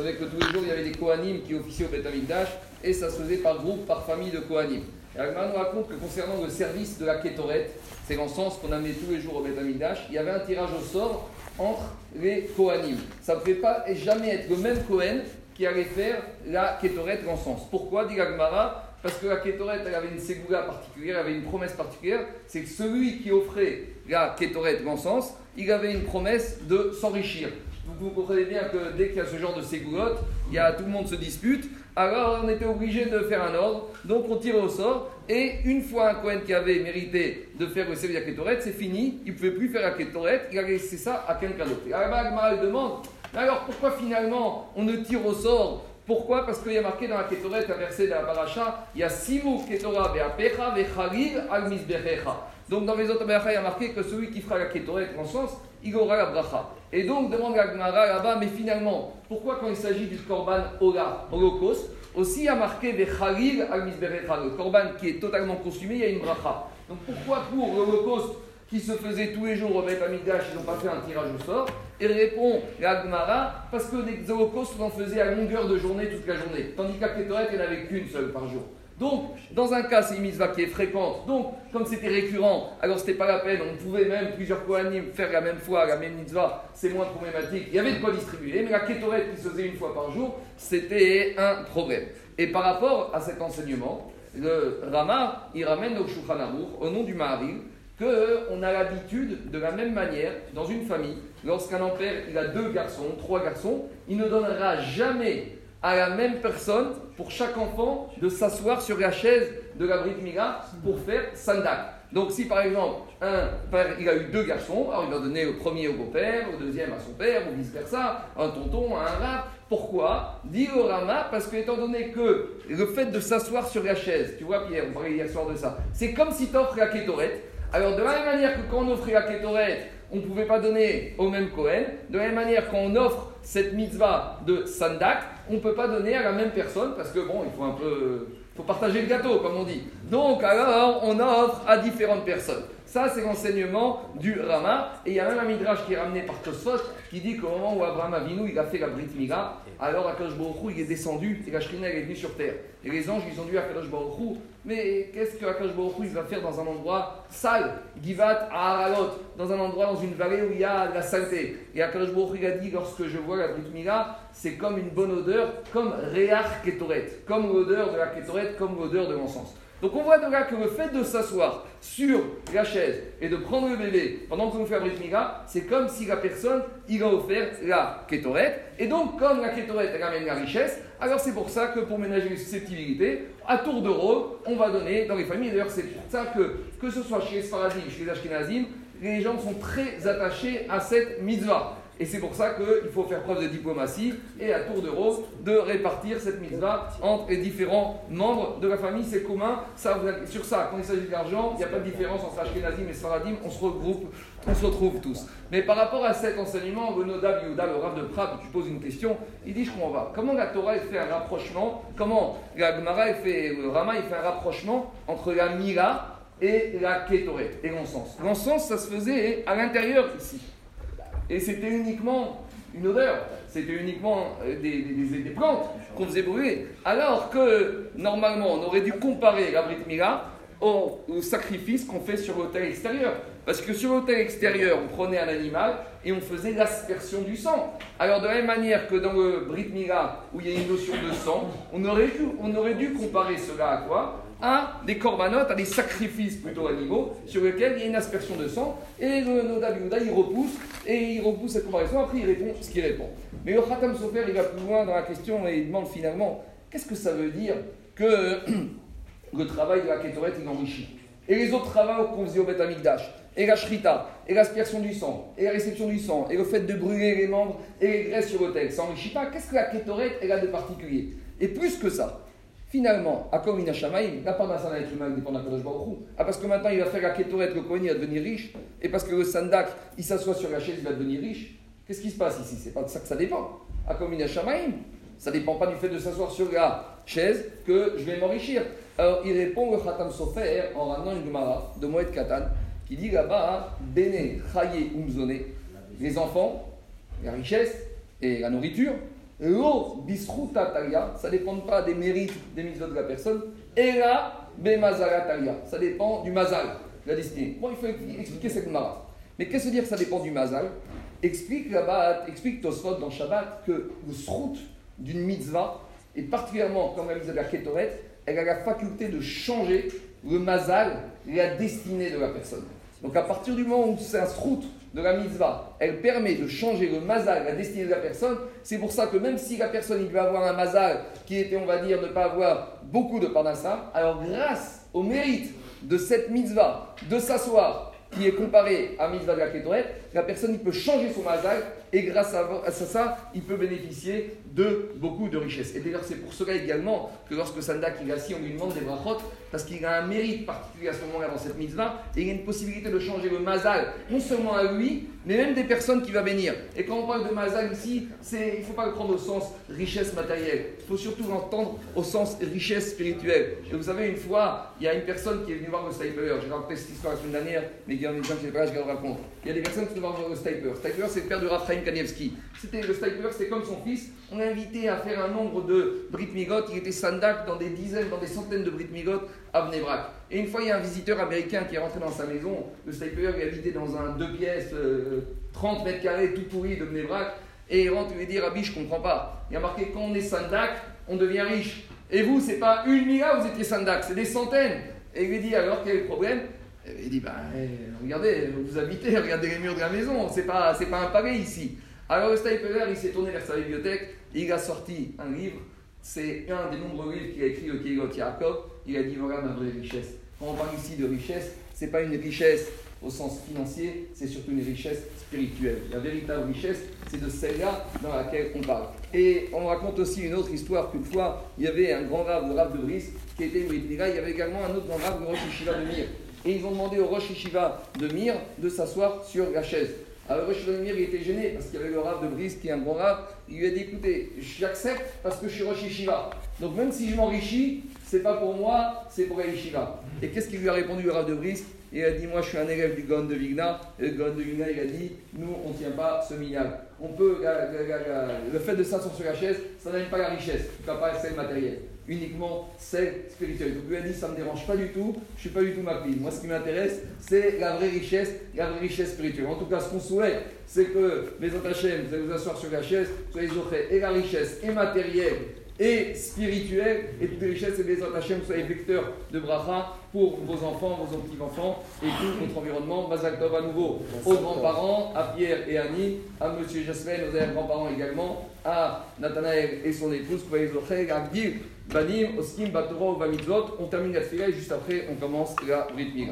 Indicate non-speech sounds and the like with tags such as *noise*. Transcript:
Savez que tous les jours, il y avait des Kohanim qui officiaient au Beth Amikdash et ça se faisait par groupe, par famille de Kohanim. Et nous raconte que concernant le service de la Ketoret, c'est le sens qu'on amenait tous les jours au Beth Amikdash, il y avait un tirage au sort entre les Kohanim. Ça ne pouvait pas jamais être le même Kohen qui allait faire la Ketoret en sens. Pourquoi, dit Agmara Parce que la Ketoret, elle avait une ségoula particulière, elle avait une promesse particulière, c'est que celui qui offrait la Ketoret en sens, il avait une promesse de s'enrichir. Vous, comprenez bien que dès qu'il y a ce genre de ségoulotte, il y a, tout le monde se dispute. Alors on était obligé de faire un ordre, donc on tire au sort. Et une fois un Cohen qui avait mérité de faire le service Ketoret, c'est fini, il ne pouvait plus faire la Ketoret, il a laissé ça à quelqu'un d'autre. Alors demande alors pourquoi finalement on ne tire au sort pourquoi? Parce qu'il y a marqué dans la Ketoret, un verset de la Paracha, il y a Simu Ketora Beapecha Vechalil Al Misbechecha. Donc dans les autres il y a marqué que celui qui fera la Ketoret en sens, il aura la bracha. Et donc demande la là-bas, mais finalement, pourquoi quand il s'agit du Korban Ola, Holocauste, aussi il y a marqué Vechalil Al Misbechecha, le Korban qui est totalement consumé, il y a une bracha. Donc pourquoi pour l'Holocauste qui se faisait tous les jours au Beth Amikdash, ils n'ont pas fait un tirage au sort? Et répond l'Agmara, parce que les holocaustes, on en à longueur de journée toute la journée. Tandis qu'à Ketoret, il n'y en avait qu'une seule par jour. Donc, dans un cas, c'est une mitzvah qui est fréquente. Donc, comme c'était récurrent, alors c'était pas la peine. On pouvait même, plusieurs Kohanim, faire la même fois, la même mitzvah. C'est moins problématique. Il y avait de quoi distribuer. Mais la Ketoret qui se faisait une fois par jour, c'était un problème. Et par rapport à cet enseignement, le Rama, il ramène au Shulchan au nom du Maharil, qu'on a l'habitude, de la même manière, dans une famille, lorsqu'un père il a deux garçons, trois garçons, il ne donnera jamais à la même personne, pour chaque enfant, de s'asseoir sur la chaise de la Brit pour faire sandak. Donc si par exemple, un père, il a eu deux garçons, alors il va donner au premier au beau-père, au deuxième à son père, ou vice-versa, un tonton, un rat. Pourquoi? Dit au Rama, parce que étant donné que le fait de s'asseoir sur la chaise, tu vois Pierre, on parlait hier soir de ça, c'est comme si tu offres la kétorette, alors, de la même manière que quand on offrait la Ketoret, on ne pouvait pas donner au même Cohen, de la même manière qu'on offre cette mitzvah de Sandak, on ne peut pas donner à la même personne parce que bon, il faut un peu. faut partager le gâteau, comme on dit. Donc, alors, on offre à différentes personnes. Ça, c'est l'enseignement du Rama. Et il y a même un midrash qui est ramené par Tosfot qui dit qu'au moment où Abraham Avinu il a fait la Brit Mila, alors Akadosh Baruch il est descendu et la Shrina est venue sur terre. Et les anges, ils ont dit à Akadosh Baruch mais qu'est-ce que Akadosh Baruch il va faire dans un endroit sale, Givat Aharalot, dans un endroit, dans une vallée où il y a de la saleté. Et Akadosh Baruch il a dit, lorsque je vois la Brit Mila, c'est comme une bonne odeur, comme Réach Ketoret, comme l'odeur de la Ketoret, comme l'odeur de l'encens. Donc on voit de là que le fait de s'asseoir sur la chaise et de prendre le bébé pendant qu'on fait la Brit c'est comme si la personne, il a offert la kétorette. Et donc, comme la kétorette, elle amène la richesse, alors c'est pour ça que pour ménager les susceptibilités, à tour de rôle, on va donner dans les familles. D'ailleurs, c'est pour ça que, que ce soit chez les Sfaradim, chez les Ashkenazim, les gens sont très attachés à cette mitzvah. Et c'est pour ça qu'il faut faire preuve de diplomatie et à tour de rôle de répartir cette mitzvah entre les différents membres de la famille. C'est commun. Ça, sur ça, quand il s'agit d'argent, il n'y a pas de différence entre Ashkenazim et Sfaradim. On se regroupe, on se retrouve tous. Mais par rapport à cet enseignement, le Noda Yehuda, le Rav de Prague, tu poses une question, il dit Je comprends pas. Comment la Torah fait un rapprochement? Comment la Gemara fait, le Rama il fait un rapprochement entre la Mira et la Ketoret et l'encens L'encens, ça se faisait à l'intérieur ici. Et c'était uniquement une odeur, c'était uniquement euh, des, des, plantes qu'on faisait brûler. Alors que normalement, on aurait dû comparer la Brit Mila au, sacrifice qu'on fait sur l'autel extérieur. Parce que sur l'autel extérieur, on prenait un animal et on faisait l'aspersion du sang. Alors de la même manière que dans le Brit Mila, où il y a une notion de sang, on on aurait dû comparer cela à quoi? À des corbanotes, à des sacrifices plutôt animaux, sur lesquels il y a une aspersion de sang, et le Noda il repousse, et il repousse cette comparaison, après il répond ce qu'il répond. Mais le Khatam Sofer, il va plus loin dans la question et il demande finalement, qu'est-ce que ça veut dire que *clears throat* le travail de la Ketoret, il enrichit? Et les autres travaux qu'on faisait au Beth Amikdash, et la shrita, et l'aspersion du sang, et la réception du sang, et le fait de brûler les membres et les graisses sur l'autel, ça n'enrichit pas? Qu'est-ce que la Ketoret, elle a de particulier? Et plus que ça, Finalement, à Komina la part d'un être humain dépend d'un Kadosh Baruch Ah, parce que maintenant il va faire la Ketoret, le Kohen, il va devenir riche, et parce que le Sandak, il s'assoit sur la chaise, il va devenir riche. Qu'est-ce qui se passe ici? C'est pas de ça que ça dépend. À Komina Shamaim, ça dépend pas du fait de s'asseoir sur la chaise que je vais m'enrichir. Alors il répond le Khatam Sofer en ramenant une Gemara de Moed Katan qui dit là-bas Bene Chaye Umzone, les enfants, la richesse et la nourriture, Lo bisruta ça ne dépend pas des mérites des mitzvot de la personne. Et là, bemazala ça dépend du mazal, la destinée. Bon, il faut expliquer cette mara. Mais qu'est-ce que dire que ça dépend du mazal? Explique là-bas, explique Tosfot dans Shabbat que le srout d'une mitzvah, et particulièrement comme la mitzvah de la Ketoret, elle a la faculté de changer le mazal, la destinée de la personne. Donc à partir du moment où c'est un srout de la mitzvah, elle permet de changer le mazal, la destinée de la personne. C'est pour ça que même si la personne il veut avoir un mazal qui était, on va dire, ne pas avoir beaucoup de parnassa, alors grâce au mérite de cette mitzvah, de s'asseoir, qui est comparé à mitzvah de la Ketoret, la personne il peut changer son mazal et grâce à, ça, il peut bénéficier de beaucoup de richesses. Et d'ailleurs, c'est pour cela également que lorsque Sandak il est assis, on lui demande des brachot, parce qu'il a un mérite particulier à ce moment-là dans cette mitzvah, et il y a une possibilité de changer le mazal, non seulement à lui, mais même des personnes qui va bénir. Et quand on parle de mazal ici, il ne faut pas le prendre au sens richesse matérielle, il faut surtout l'entendre au sens richesse spirituelle. Et vous savez, une fois, il y a une personne qui est venue voir le sniper, j'ai raconté cette histoire la semaine dernière, mais il y a des gens qui ne pas je le raconte. Il y a des personnes qui voir le sniper. Sniper, c'est le père de Raphaël Kanievski. C'était le sniper, c'était comme son fils. On l'a invité à faire un nombre de Brit Migot. Il était sandak dans des dizaines, dans des centaines de Brit Migot à Bnebrak. Et une fois, il y a un visiteur américain qui est rentré dans sa maison. Le sniper, il habitait dans un deux pièces, 30 euh, mètres carrés, tout pourri de Bnebrak. Et il rentre, il lui dit Rabbi, je comprends pas. Il a marqué quand on est sandak, on devient riche. Et vous, c'est pas une mira, vous étiez sandak, c'est des centaines. Et il lui dit alors quel est le problème? Il dit, ben, regardez, vous habitez, *laughs* regardez les murs de la maison, c'est pas, c'est pas un palais ici. Alors le Stapler, il s'est tourné vers sa bibliothèque, il a sorti un livre, c'est un des nombreux livres qu'il a écrit, le Kégot Yaakov, il a dit, voilà ma vraie richesse. Quand on parle ici de richesse, c'est pas une richesse au sens financier, c'est surtout une richesse spirituelle. La véritable richesse, c'est de celle-là dans laquelle on parle. Et on raconte aussi une autre histoire qu'une fois, il y avait un grand rave, le rave de Brice, qui était Brit Il y avait également un autre grand rave, le Rosh de Mir. Et ils ont demandé au Rosh Yeshiva de Mir de s'asseoir sur la chaise. Alors Rosh Yeshiva de Mir, il était gêné parce qu'il y avait le Rav de Brice qui est un bon Rav. Il lui a dit écoutez, j'accepte parce que je suis Rosh Yeshiva. Donc même si je m'enrichis, c'est pas pour moi, c'est pour la Yeshiva. Et qu'est-ce qu'il lui a répondu le Rav de Brice? Il a dit moi je suis un élève du Gon de Vigna. Et le Gon de Vigna, il a dit nous on ne tient pas ce milliard. On peut, le fait de s'asseoir sur la chaise, ça n'aime pas la richesse, en tout cas pas celle matérielle uniquement celle spirituelle. Donc lui a dit ça ne me dérange pas du tout, je ne suis pas du tout ma fille. Moi ce qui m'intéresse, c'est la vraie richesse, la vraie richesse spirituelle. En tout cas, ce qu'on souhaite, c'est que les Hachem, vous allez vous asseoir sur la chaise, soyez offrez et la richesse et matérielle et spirituelle, et toutes les richesses et les Hachem soyez vecteurs de bracha pour vos enfants, vos petits-enfants et tout votre environnement. Mazal Tov à nouveau aux grands-parents, à Pierre et Annie, à Monsieur Jasmine, aux grands-parents également, à Nathanaël et son épouse, à Gdil, Banim, Oskim, Batoro, On termine la fila et juste après, on commence la Brit